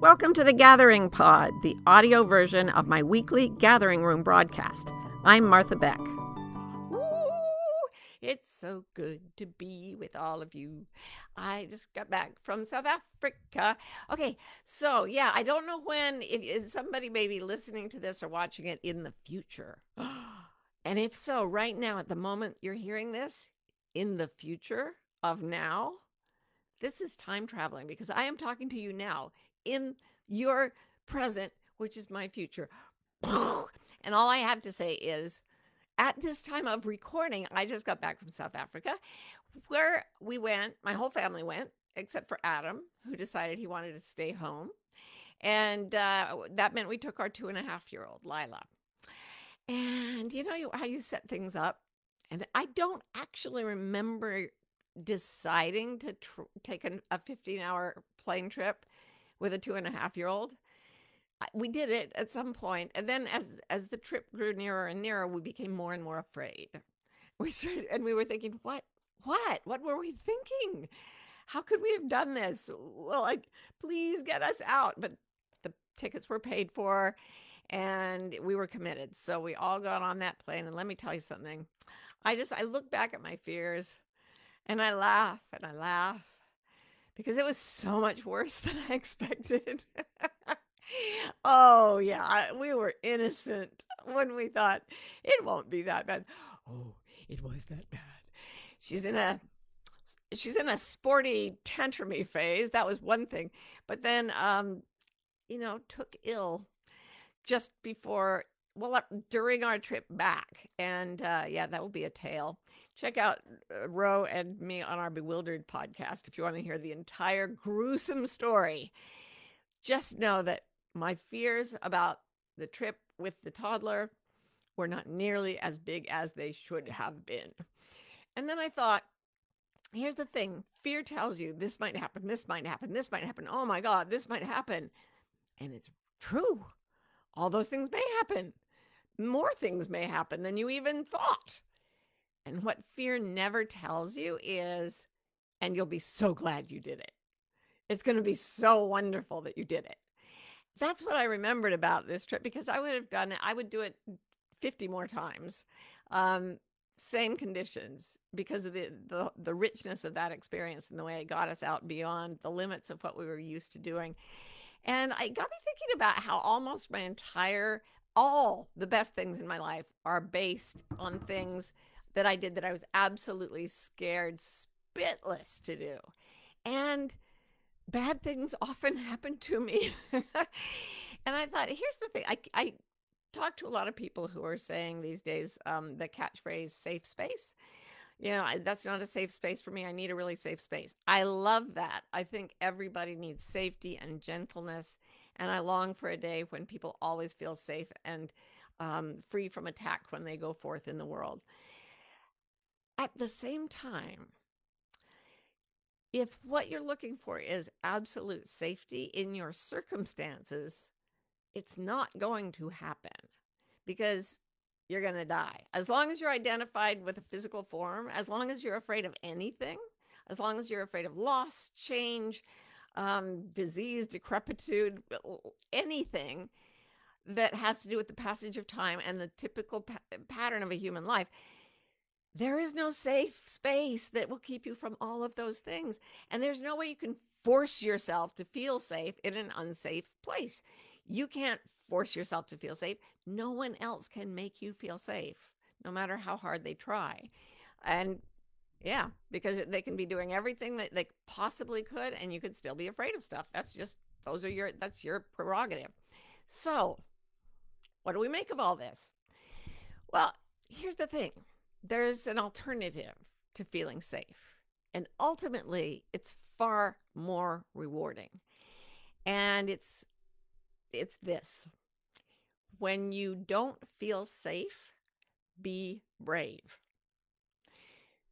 Welcome to the Gathering Pod, the audio version of my weekly Gathering Room broadcast. I'm Martha Beck. It's so good to be with all of you. I just got back from South Africa. Okay, so yeah, I don't know when, if, somebody may be listening to this or watching it in the future. And if so, right now, at the moment you're hearing this, in the future of now, this is time traveling because I am talking to you now in your present, which is my future. And all I have to say is, at this time of recording, I just got back from South Africa, where we went, my whole family went, except for Adam, who decided he wanted to stay home. And uh, that meant we took our two and a half year old, Lila. And you know how you set things up? And I don't actually remember deciding to tr- take an, a 15 hour plane trip with a two and a half year old. We did it at some point, and then as as the trip grew nearer and nearer, we became more and more afraid. We started, and we were thinking, "What? What? What were we thinking? How could we have done this? Well, like, please get us out!" But the tickets were paid for, and we were committed. So we all got on that plane. And let me tell you something. I just I look back at my fears and I laugh and I laugh because it was so much worse than I expected. oh yeah, we were innocent when we thought it won't be that bad. Oh, it was that bad. She's in a she's in a sporty tantrumy phase. That was one thing. But then um you know, took ill just before well during our trip back and uh yeah that will be a tale check out uh, Ro and me on our bewildered podcast if you want to hear the entire gruesome story just know that my fears about the trip with the toddler were not nearly as big as they should have been and then i thought here's the thing fear tells you this might happen this might happen this might happen oh my god this might happen and it's true all those things may happen. More things may happen than you even thought. And what fear never tells you is, and you'll be so glad you did it. It's going to be so wonderful that you did it. That's what I remembered about this trip because I would have done it. I would do it 50 more times. Um, same conditions because of the, the the richness of that experience and the way it got us out beyond the limits of what we were used to doing. And I got me thinking about how almost my entire, all the best things in my life are based on things that I did that I was absolutely scared spitless to do. And bad things often happen to me. and I thought, here's the thing I, I talk to a lot of people who are saying these days um, the catchphrase safe space you know, I, that's not a safe space for me. I need a really safe space. I love that. I think everybody needs safety and gentleness. And I long for a day when people always feel safe and um, free from attack when they go forth in the world. At the same time, if what you're looking for is absolute safety in your circumstances, it's not going to happen because you're going to die. As long as you're identified with a physical form, as long as you're afraid of anything, as long as you're afraid of loss, change, um, disease, decrepitude, anything that has to do with the passage of time and the typical pa- pattern of a human life, there is no safe space that will keep you from all of those things. And there's no way you can force yourself to feel safe in an unsafe place. You can't force yourself to feel safe. No one else can make you feel safe, no matter how hard they try. And yeah, because they can be doing everything that they possibly could, and you could still be afraid of stuff. That's just, those are your, that's your prerogative. So, what do we make of all this? Well, here's the thing there's an alternative to feeling safe. And ultimately, it's far more rewarding. And it's it's this when you don't feel safe, be brave.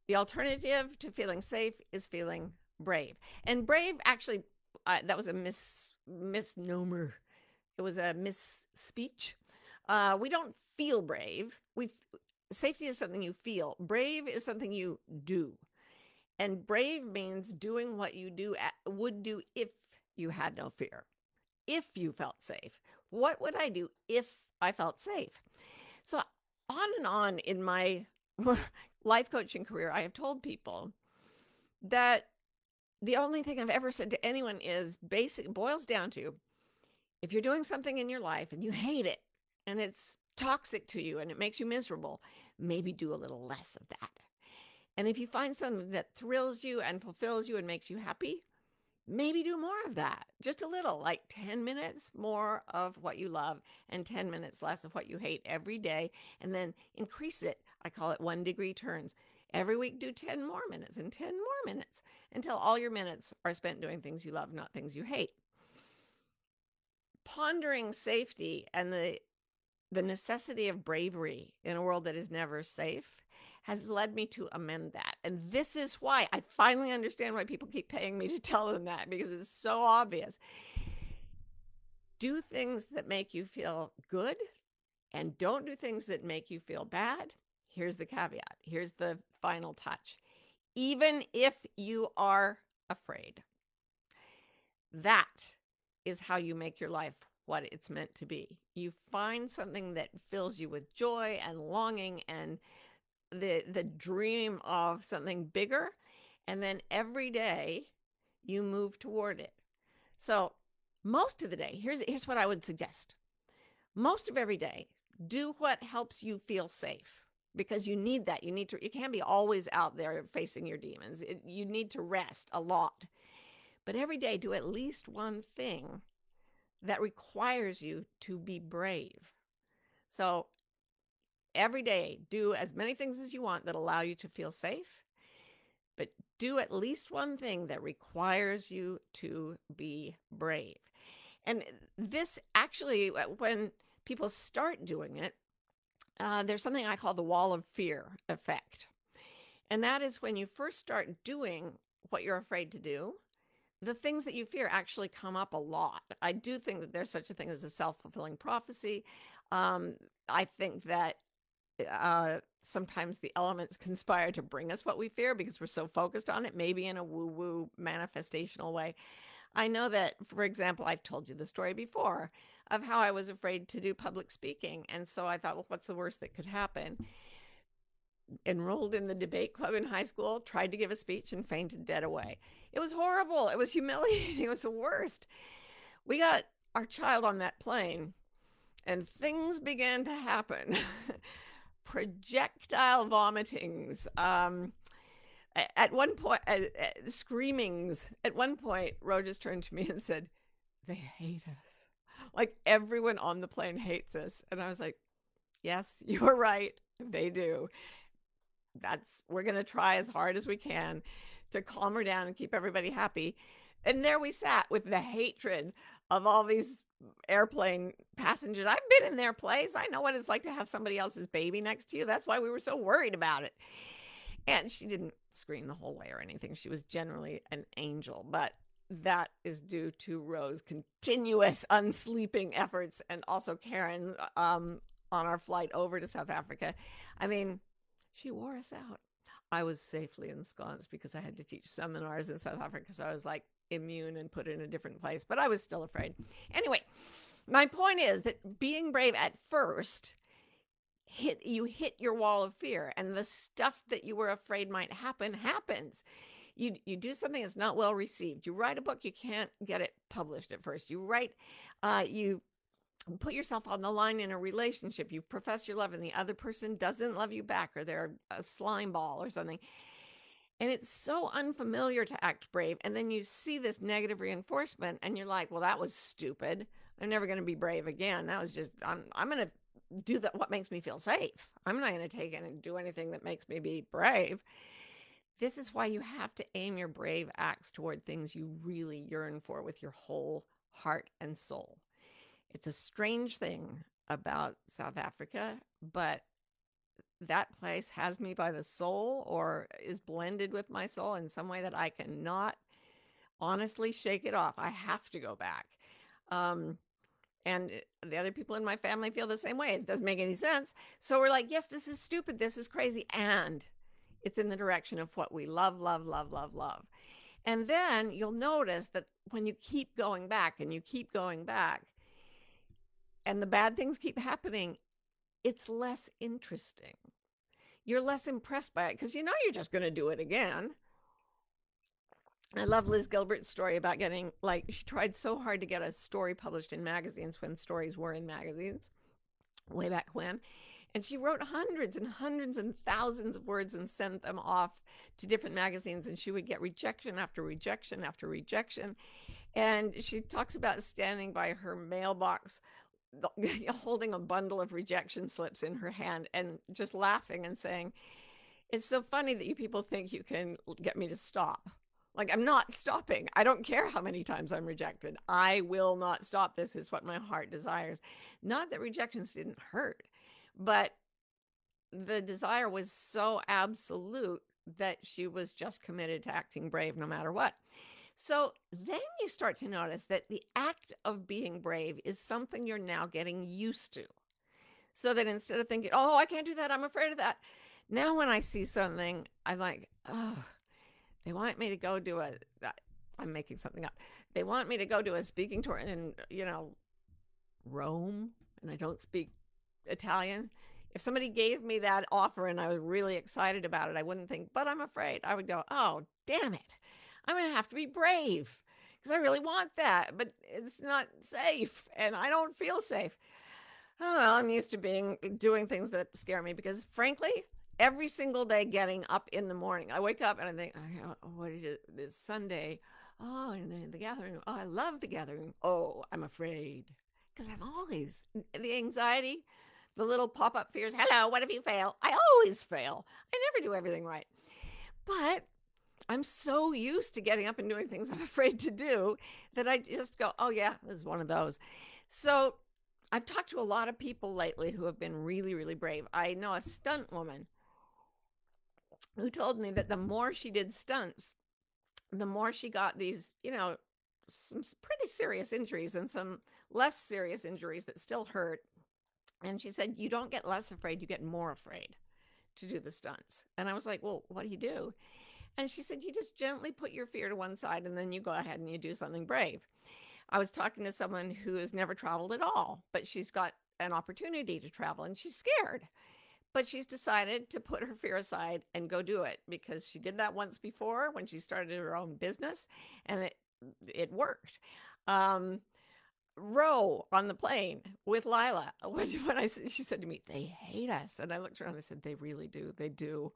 The alternative to feeling safe is feeling brave. And brave actually, uh, that was a mis- misnomer. It was a misspeech. Uh, we don't feel brave. We safety is something you feel. Brave is something you do. And brave means doing what you do at, would do if you had no fear. if you felt safe? What would I do if I felt safe? So, on and on in my life coaching career, I have told people that the only thing I've ever said to anyone is basic boils down to if you're doing something in your life and you hate it and it's toxic to you and it makes you miserable, maybe do a little less of that. And if you find something that thrills you and fulfills you and makes you happy, maybe do more of that. Just a little, like 10 minutes more of what you love and 10 minutes less of what you hate every day. And then increase it. I call it one degree turns. Every week, do 10 more minutes and 10 more minutes until all your minutes are spent doing things you love, not things you hate. Pondering safety and the the necessity of bravery in a world that is never safe has led me to amend that. And this is why I finally understand why people keep paying me to tell them that because it's so obvious. Do things that make you feel good and don't do things that make you feel bad. Here's the caveat. Here's the final touch. Even if you are afraid, that is how you make your life what it's meant to be. You find something that fills you with joy and longing and the the dream of something bigger and then every day you move toward it. So, most of the day, here's here's what I would suggest. Most of every day, do what helps you feel safe because you need that. You need to you can't be always out there facing your demons. It, you need to rest a lot. But every day do at least one thing that requires you to be brave. So every day, do as many things as you want that allow you to feel safe, but do at least one thing that requires you to be brave. And this actually, uh, when people start doing it, uh, there's something I call the wall of fear effect. And that is when you first start doing what you're afraid to do, the things that you fear actually come up a lot. I do think that there's such a thing as a self fulfilling prophecy. Um, I think that uh, sometimes the elements conspire to bring us what we fear because we're so focused on it, maybe in a woo woo manifestational way. I know that, for example, I've told you the story before of how I was afraid to do public speaking. And so I thought, well, what's the worst that could happen? enrolled in the debate club in high school, tried to give a speech, and fainted dead away. It was horrible. It was humiliating. It was the worst. We got our child on that plane, and things began to happen. Projectile vomitings. Um, at one point, uh, uh, screamings. At one point, Rogers turned to me and said, They hate us. Like everyone on the plane hates us. And I was like, Yes, you're right. They do that's we're going to try as hard as we can to calm her down and keep everybody happy. And there we sat with the hatred of all these airplane passengers. I've been in their place. I know what it's like to have somebody else's baby next to you. That's why we were so worried about it. And she didn't scream the whole way or anything. She was generally an angel, but that is due to Ro's continuous unsleeping efforts and also Karen um, on our flight over to South Africa. I mean, she wore us out. I was safely ensconced because I had to teach seminars in South Africa. So I was like immune and put in a different place, but I was still afraid. Anyway, my point is that being brave at first hit you hit your wall of fear and the stuff that you were afraid might happen happens you you do something that's not well received you write a book you can't get it published at first you write uh, you put yourself on the line in a relationship. You profess your love, and the other person doesn't love you back, or they're a slime ball or something. And it's so unfamiliar to act brave. And then you see this negative reinforcement, and you're like, well, that was stupid. I'm never going to be brave again. That was just, I'm, I'm going to do that what makes me feel safe. I'm not going to take it and do anything that makes me be brave. This is why you have to aim your brave acts toward things you really yearn for with your whole heart and soul. It's a strange thing about South Africa, but that place has me by the soul or is blended with my soul in some way that I cannot honestly shake it off. I have to go back. Um, and the other people in my family feel the same way. It doesn't make any sense. So we're like, yes, this is stupid. This is crazy. And it's in the direction of what we love, love, love, love, love. And then you'll notice that when you keep going back and you keep going back, and the bad things keep happening, it's less interesting. You're less impressed by it because you know you're just going to do it again. I love Liz Gilbert's story about getting, like, she tried so hard to get a story published in magazines when stories were in magazines way back when. And she wrote hundreds and hundreds and thousands of words and sent them off to different magazines. And she would get rejection after rejection after rejection. And she talks about standing by her mailbox holding a bundle of rejection slips in her hand and just laughing and saying, It's so funny that you people think you can get me to stop. Like, I'm not stopping. I don't care how many times I'm rejected. I will not stop. This is what my heart desires. Not that rejections didn't hurt, but the desire was so absolute that she was just committed to acting brave no matter what. So then you start to notice that the act of being brave is something you're now getting used to. So that instead of thinking, oh, I can't do that, I'm afraid of that. Now, when I see something, I'm like, oh, they want me to go do a, uh, I'm making something up. They want me to go do a speaking tour in, you know, Rome, and I don't speak Italian. If somebody gave me that offer and I was really excited about it, I wouldn't think, but I'm afraid. I would go, oh, damn it. I'm going to have to be brave because I really want that, but it's not safe and I don't feel safe. Oh, well, I'm used to being uh, doing things that scare me because frankly, every single day getting up in the morning, I wake up and I think, oh, what is it? This Sunday. Oh, and the gathering. Oh, I love the gathering. Oh, I'm afraid because I'm always the anxiety, the little pop up fears. Hello, what if you fail? I always fail. I never do everything right. But I'm so used to getting up and doing things I'm afraid to do that I just go, oh, yeah, this is one of those. So I've talked to a lot of people lately who have been really, really brave. I know a stunt woman who told me that the more she did stunts, the more she got these, you know, some pretty serious injuries and some less serious injuries that still hurt. And she said, You don't get less afraid, you get more afraid to do the stunts. And I was like, Well, what do you do? And she said, You just gently put your fear to one side and then you go ahead and you do something brave. I was talking to someone who has never traveled at all, but she's got an opportunity to travel and she's scared. But she's decided to put her fear aside and go do it because she did that once before when she started her own business and it it worked. Um, Ro on the plane with Lila. When, when I she said to me, "They hate us," and I looked around and I said, "They really do. They do."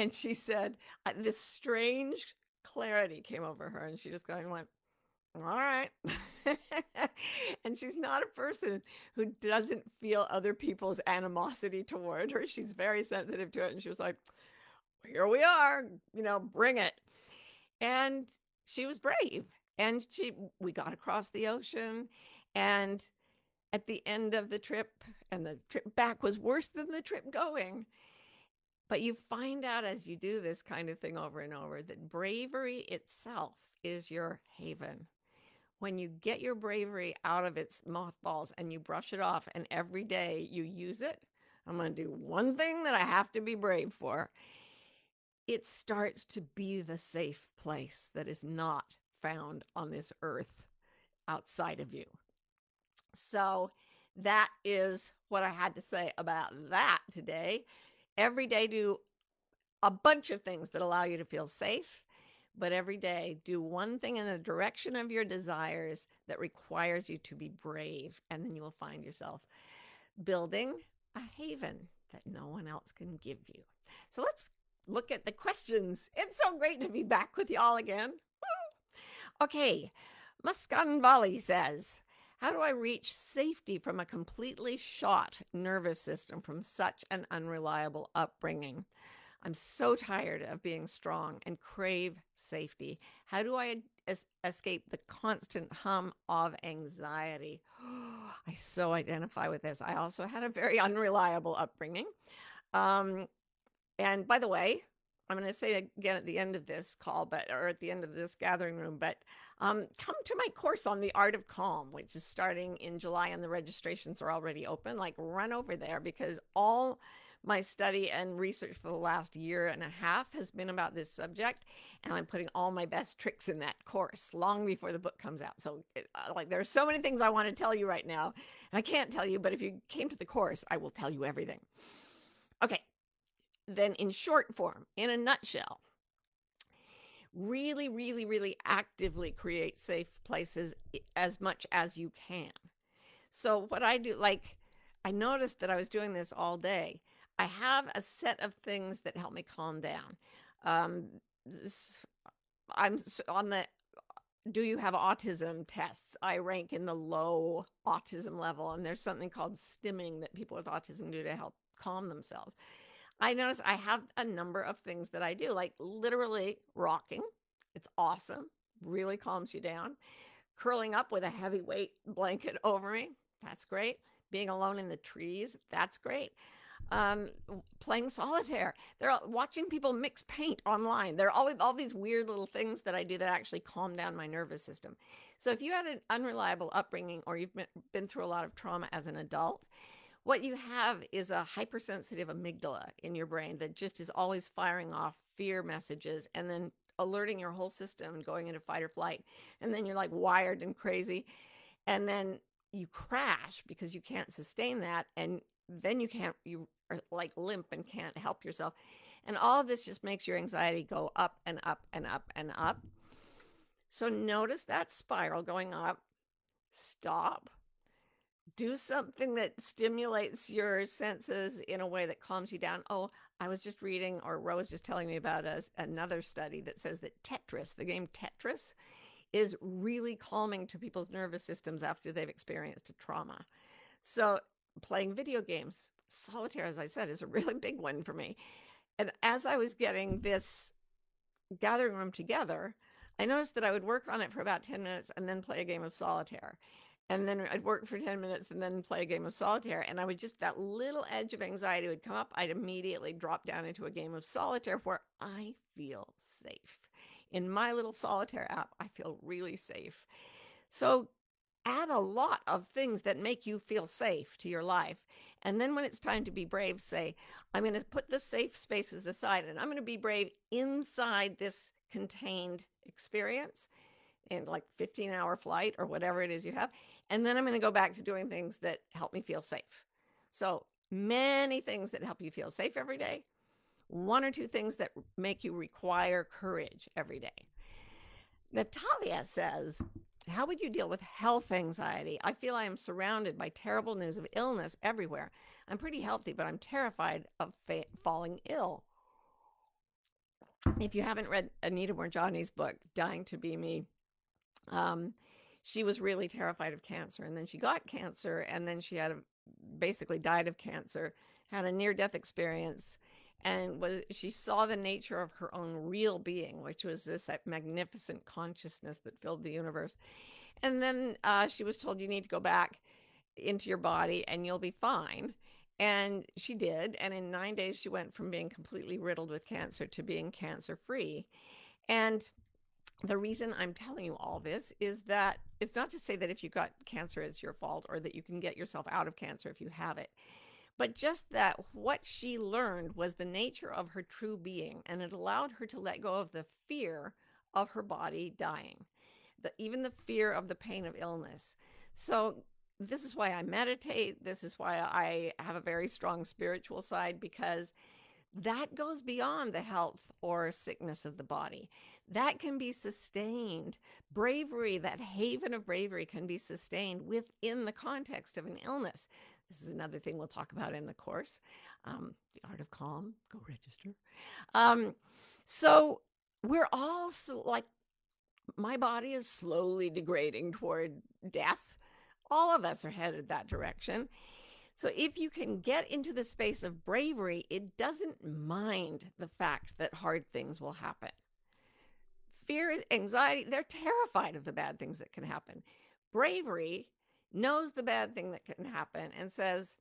And she said, uh, this strange clarity came over her, and she just kind of went, all right. and she's not a person who doesn't feel other people's animosity toward her. She's very sensitive to it. And she was like, here we are, you know, bring it. And she was brave. And she, we got across the ocean. And at the end of the trip, and the trip back was worse than the trip going. But you find out as you do this kind of thing over and over that bravery itself is your haven. When you get your bravery out of its mothballs and you brush it off, and every day you use it, I'm going to do one thing that I have to be brave for. It starts to be the safe place that is not found on this earth outside of you. So, that is what I had to say about that today every day do a bunch of things that allow you to feel safe, but every day do one thing in the direction of your desires that requires you to be brave. And then you will find yourself building a haven that no one else can give you. So let's look at the questions. It's so great to be back with y'all again. Okay, Muscan Valley says, how do I reach safety from a completely shot nervous system from such an unreliable upbringing? I'm so tired of being strong and crave safety. How do I es- escape the constant hum of anxiety? I so identify with this. I also had a very unreliable upbringing. Um, and by the way, I'm going to say again at the end of this call, but or at the end of this gathering room, but um, come to my course on the art of calm, which is starting in July, and the registrations are already open. Like, run over there because all my study and research for the last year and a half has been about this subject, and I'm putting all my best tricks in that course long before the book comes out. So, uh, like, there are so many things I want to tell you right now, and I can't tell you, but if you came to the course, I will tell you everything. Okay, then in short form, in a nutshell, really, really, really actively create safe places as much as you can. So, what I do, like, I noticed that I was doing this all day. I have a set of things that help me calm down. Um, I'm on the do you have autism tests? I rank in the low autism level, and there's something called stimming that people with autism do to help calm themselves. I notice I have a number of things that I do, like literally rocking. It's awesome, really calms you down. Curling up with a heavy weight blanket over me. That's great. Being alone in the trees. That's great. Um, playing solitaire. They're watching people mix paint online. There are always all these weird little things that I do that actually calm down my nervous system. So if you had an unreliable upbringing or you've been through a lot of trauma as an adult, what you have is a hypersensitive amygdala in your brain that just is always firing off fear messages and then alerting your whole system going into fight or flight. And then you're like wired and crazy. And then you crash because you can't sustain that. And then you can't, you are like limp and can't help yourself. And all of this just makes your anxiety go up and up and up and up. So notice that spiral going up. Stop do something that stimulates your senses in a way that calms you down. Oh, I was just reading, or Rose just telling me about a, another study that says that Tetris, the game Tetris, is really calming to people's nervous systems after they've experienced a trauma. So, playing video games, solitaire, as I said, is a really big one for me. And as I was getting this gathering room together, I noticed that I would work on it for about 10 minutes and then play a game of solitaire and then I'd work for 10 minutes and then play a game of solitaire. And I would just, that little edge of anxiety would come up. I'd immediately drop down into a game of solitaire where I feel safe. In my little solitaire app, I feel really safe. So add a lot of things that make you feel safe to your life. And then when it's time to be brave, say, I'm going to put the safe spaces aside and I'm going to be brave inside this contained experience in like 15 hour flight or whatever it is you have. And then I'm going to go back to doing things that help me feel safe. So many things that help you feel safe every day. One or two things that make you require courage every day. Natalia says, How would you deal with health anxiety? I feel I am surrounded by terrible news of illness everywhere. I'm pretty healthy, but I'm terrified of fa- falling ill. If you haven't read Anita Moorjani's book, Dying to Be Me, um, she was really terrified of cancer. And then she got cancer, and then she had a, basically died of cancer, had a near death experience. And was she saw the nature of her own real being, which was this magnificent consciousness that filled the universe. And then uh, she was told, "You need to go back into your body, and you'll be fine." And she did. And in nine days, she went from being completely riddled with cancer to being cancer free. And the reason I'm telling you all this is that it's not to say that if you got cancer, it's your fault or that you can get yourself out of cancer if you have it, but just that what she learned was the nature of her true being, and it allowed her to let go of the fear of her body dying, the, even the fear of the pain of illness. So, this is why I meditate. This is why I have a very strong spiritual side because that goes beyond the health or sickness of the body that can be sustained. Bravery, that haven of bravery, can be sustained within the context of an illness. This is another thing we'll talk about in the course. Um, the art of calm, go register. Um, so we're all so, like, my body is slowly degrading toward death. All of us are headed that direction. So if you can get into the space of bravery, it doesn't mind the fact that hard things will happen fear, anxiety, they're terrified of the bad things that can happen. Bravery knows the bad thing that can happen and says,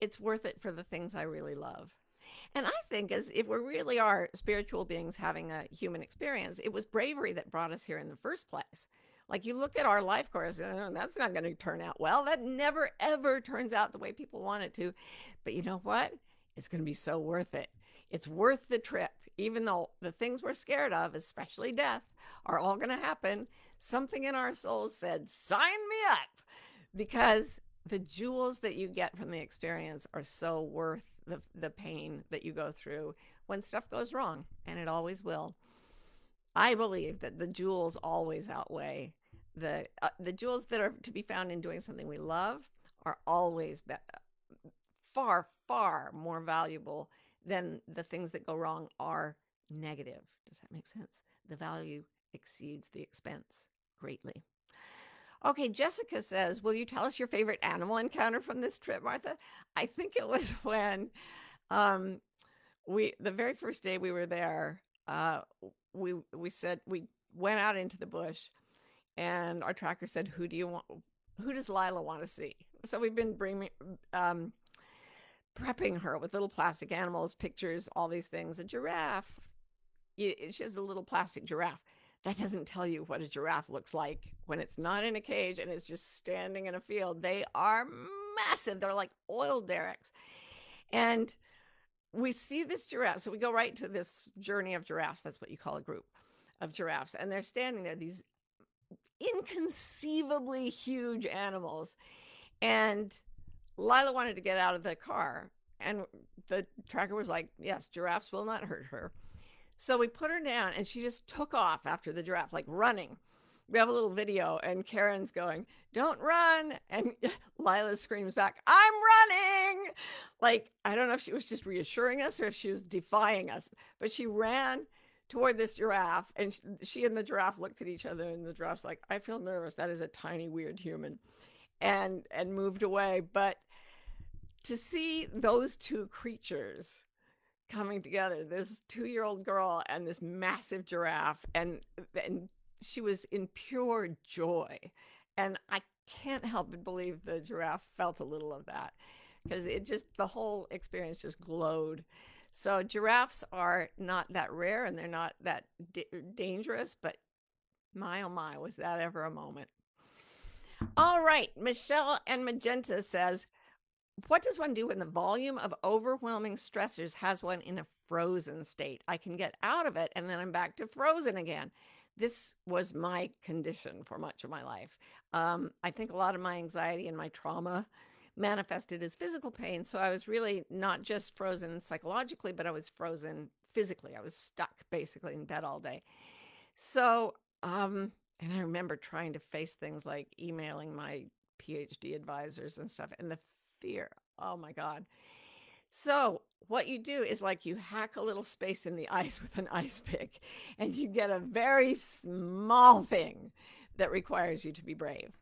it's worth it for the things I really love. And I think as if we really are spiritual beings having a human experience, it was bravery that brought us here in the first place. Like you look at our life course, oh, that's not going to turn out well. That never ever turns out the way people want it to. But you know what? it's going to be so worth it. It's worth the trip, even though the things we're scared of, especially death, are all going to happen. Something in our souls said, sign me up, because the jewels that you get from the experience are so worth the, the pain that you go through when stuff goes wrong, and it always will. I believe that the jewels always outweigh the uh, the jewels that are to be found in doing something we love are always be- far far more valuable than the things that go wrong are negative. Does that make sense? The value exceeds the expense greatly. Okay, Jessica says, Will you tell us your favorite animal encounter from this trip, Martha? I think it was when um, we, the very first day we were there, uh, we, we said, we went out into the bush and our tracker said, Who do you want? Who does Lila want to see? So we've been bringing, um, prepping her with little plastic animals, pictures, all these things. A giraffe. She has a little plastic giraffe that doesn't tell you what a giraffe looks like when it's not in a cage and it's just standing in a field. They are massive. They're like oil derricks. And we see this giraffe. So we go right to this journey of giraffes. That's what you call a group of giraffes. And they're standing there, these inconceivably huge animals. And Lila wanted to get out of the car. And the tracker was like, Yes, giraffes will not hurt her. So we put her down and she just took off after the giraffe, like running. We have a little video and Karen's going, Don't run. And Lila screams back, I'm running. Like, I don't know if she was just reassuring us or if she was defying us, but she ran toward this giraffe and she and the giraffe looked at each other and the giraffe's like, I feel nervous. That is a tiny, weird human. And and moved away. But to see those two creatures coming together this two-year-old girl and this massive giraffe and and she was in pure joy. And i can't help but believe the giraffe felt a little of that because it just the whole experience just glowed. So giraffes are not that rare and they're not that dangerous but my oh my was that ever a moment. All right michelle and magenta says what does one do when the volume of overwhelming stressors has one in a frozen state? I can get out of it and then I'm back to frozen again. This was my condition for much of my life. Um, I think a lot of my anxiety and my trauma manifested as physical pain. So I was really not just frozen psychologically, but I was frozen physically. I was stuck basically in bed all day. So, um, and I remember trying to face things like emailing my PhD advisors and stuff. And the fear. Oh my God. So, what you do is like you hack a little space in the ice with an ice pick, and you get a very small thing that requires you to be brave.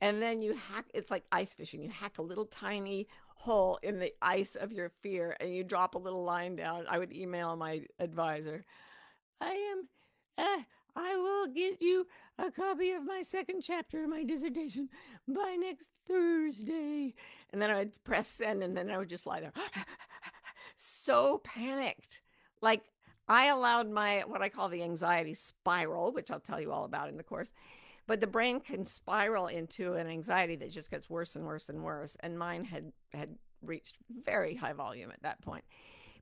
And then you hack, it's like ice fishing. You hack a little tiny hole in the ice of your fear and you drop a little line down. I would email my advisor, I am, eh, I will get you a copy of my second chapter of my dissertation by next Thursday. And then I would press send and then I would just lie there. so panicked. Like I allowed my what I call the anxiety spiral, which I'll tell you all about in the course. But the brain can spiral into an anxiety that just gets worse and worse and worse. And mine had had reached very high volume at that point.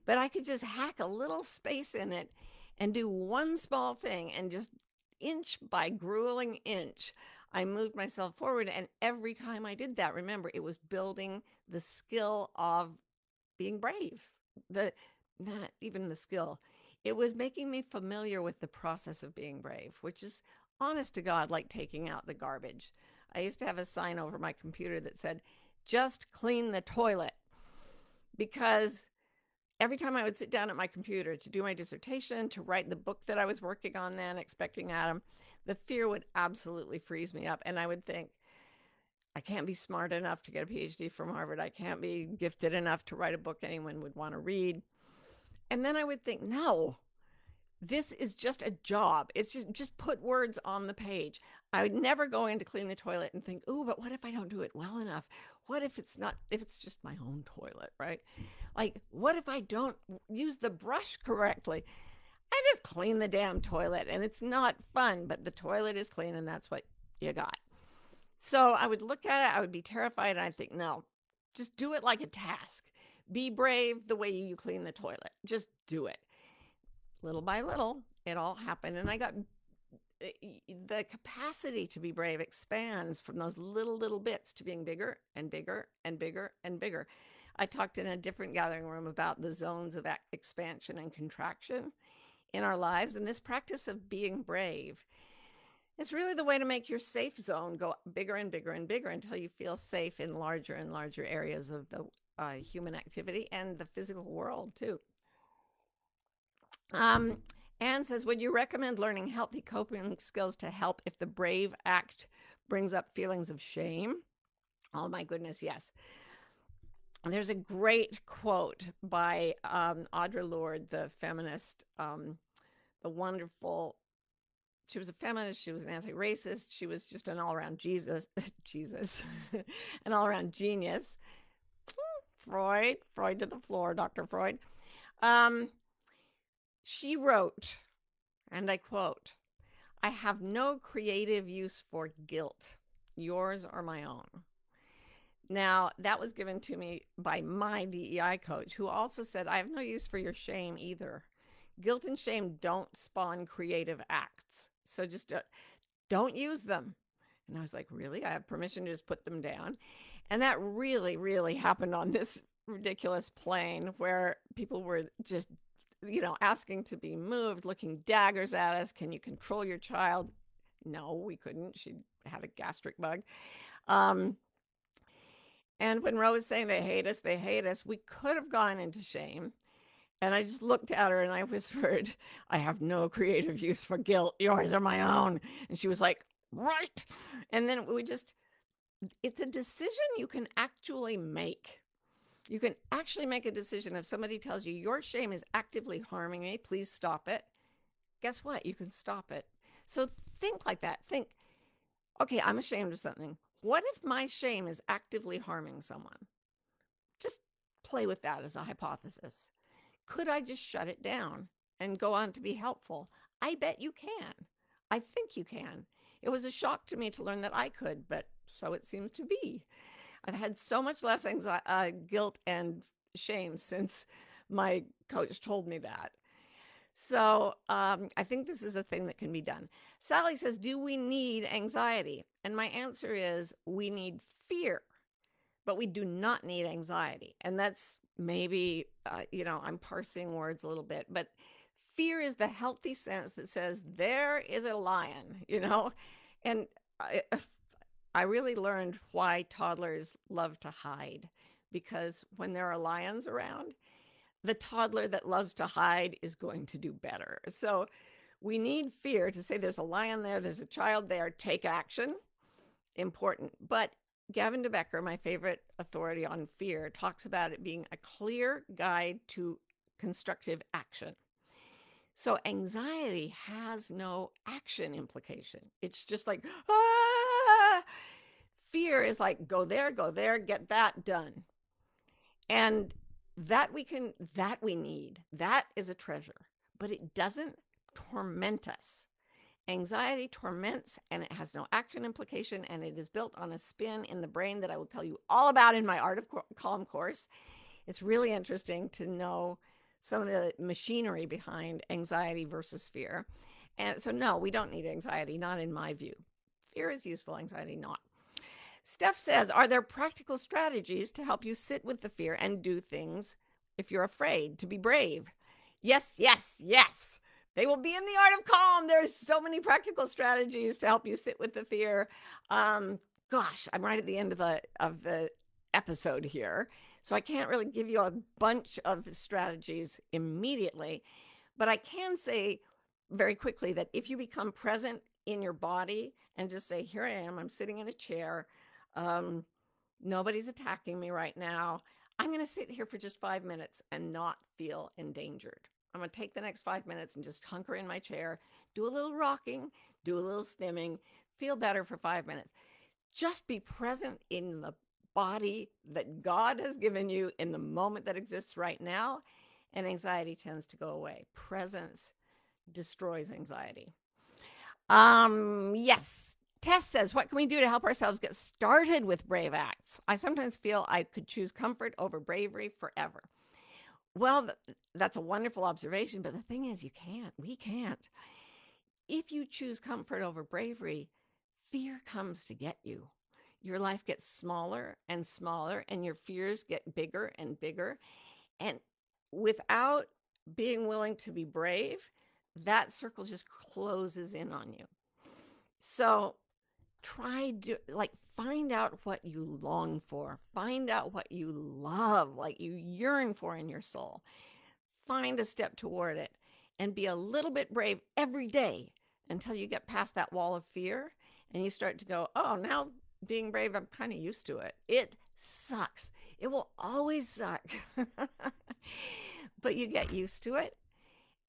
But I could just hack a little space in it and do one small thing and just inch by grueling inch I moved myself forward. And every time I did that, remember, it was building the skill of being brave. The not even the skill. It was making me familiar with the process of being brave, which is honest to God, like taking out the garbage. I used to have a sign over my computer that said, just clean the toilet. Because every time I would sit down at my computer to do my dissertation, to write the book that I was working on then, expecting Adam, the fear would absolutely freeze me up. And I would think, I can't be smart enough to get a PhD from Harvard. I can't be gifted enough to write a book anyone would want to read. And then I would think, no, this is just a job. It's just just put words on the page. I would never go in to clean the toilet and think, "Oh, but what if I don't do it well enough? What if it's not if it's just my own toilet, right? Like, what if I don't use the brush correctly? I just clean the damn toilet and it's not fun, but the toilet is clean and that's what you got." So, I would look at it, I would be terrified and I'd think, "No, just do it like a task. Be brave the way you clean the toilet. Just do it. Little by little, it all happened. And I got eh, the capacity to be brave expands from those little, little bits to being bigger and bigger and bigger and bigger. I talked in a different gathering room about the zones of expansion and contraction in our lives. And this practice of being brave is really the way to make your safe zone go bigger and bigger and bigger until you feel safe in larger and larger areas of the uh, human activity and the physical world, too. Um, Anne says, Would you recommend learning healthy coping skills to help if the brave act brings up feelings of shame? Oh my goodness, yes. There's a great quote by um, Audre Lorde, the feminist, um, the wonderful. She was a feminist. She was an anti-racist. She was just an all-around Jesus, Jesus, an all-around genius. Freud, Freud to the floor, Dr. Freud. Um, she wrote, and I quote, I have no creative use for guilt. Yours are my own. Now, that was given to me by my DEI coach, who also said, I have no use for your shame either. Guilt and shame don't spawn creative acts. So just uh, don't use them. And I was like, Really? I have permission to just put them down. And that really, really happened on this ridiculous plane where people were just you know, asking to be moved, looking daggers at us. Can you control your child? No, we couldn't. She had a gastric bug. Um, and when Rose was saying they hate us, they hate us, we could have gone into shame. And I just looked at her and I whispered, I have no creative use for guilt. Yours are my own. And she was like, Right. And then we just, it's a decision you can actually make. You can actually make a decision if somebody tells you your shame is actively harming me, please stop it. Guess what? You can stop it. So think like that. Think, okay, I'm ashamed of something. What if my shame is actively harming someone? Just play with that as a hypothesis. Could I just shut it down and go on to be helpful? I bet you can. I think you can. It was a shock to me to learn that I could, but so it seems to be. I've had so much less anxiety, uh, guilt and shame since my coach told me that. So um, I think this is a thing that can be done. Sally says, Do we need anxiety? And my answer is, We need fear, but we do not need anxiety. And that's maybe, uh, you know, I'm parsing words a little bit, but fear is the healthy sense that says, There is a lion, you know? And I, I really learned why toddlers love to hide because when there are lions around, the toddler that loves to hide is going to do better. So we need fear to say there's a lion there, there's a child there, take action. Important. But Gavin de Becker, my favorite authority on fear, talks about it being a clear guide to constructive action. So anxiety has no action implication. It's just like, ah! Fear is like, go there, go there, get that done. And that we can, that we need, that is a treasure, but it doesn't torment us. Anxiety torments and it has no action implication and it is built on a spin in the brain that I will tell you all about in my Art of Calm course. It's really interesting to know some of the machinery behind anxiety versus fear. And so, no, we don't need anxiety, not in my view. Fear is useful, anxiety not. Steph says, Are there practical strategies to help you sit with the fear and do things if you're afraid to be brave? Yes, yes, yes. They will be in the art of calm. There's so many practical strategies to help you sit with the fear. Um, gosh, I'm right at the end of the of the episode here. So I can't really give you a bunch of strategies immediately, but I can say very quickly that if you become present in your body and just say, Here I am, I'm sitting in a chair, um, nobody's attacking me right now. I'm going to sit here for just five minutes and not feel endangered. I'm going to take the next five minutes and just hunker in my chair, do a little rocking, do a little stimming, feel better for five minutes. Just be present in the body that God has given you in the moment that exists right now, and anxiety tends to go away. Presence destroys anxiety. Um, yes, Tess says, What can we do to help ourselves get started with brave acts? I sometimes feel I could choose comfort over bravery forever. Well, th- that's a wonderful observation, but the thing is, you can't. We can't. If you choose comfort over bravery, fear comes to get you. Your life gets smaller and smaller, and your fears get bigger and bigger. And without being willing to be brave, that circle just closes in on you. So try to like find out what you long for, find out what you love, like you yearn for in your soul. Find a step toward it and be a little bit brave every day until you get past that wall of fear and you start to go, oh, now being brave, I'm kind of used to it. It sucks. It will always suck. but you get used to it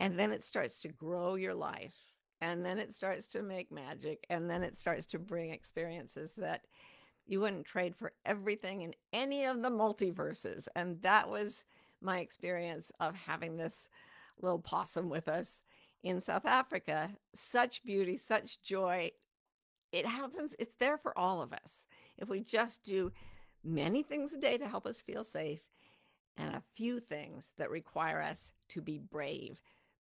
and then it starts to grow your life and then it starts to make magic and then it starts to bring experiences that you wouldn't trade for everything in any of the multiverses and that was my experience of having this little possum with us in South Africa. Such beauty such joy. It happens it's there for all of us. If we just do many things a day to help us feel safe and a few things that require us to be brave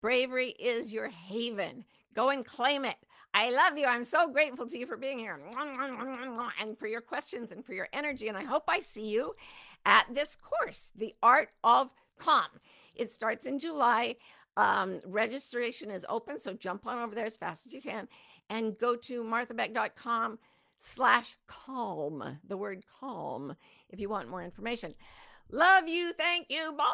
bravery is your haven Go and claim it. I love you. I'm so grateful to you for being here and for your questions and for your energy. And I hope I see you at this course, The Art of Calm. It starts in July. Um, registration is open, so jump on over there as fast as you can and go to marthabeck.com slash calm, the word calm, if you want more information. Love you. Thank you. Bye.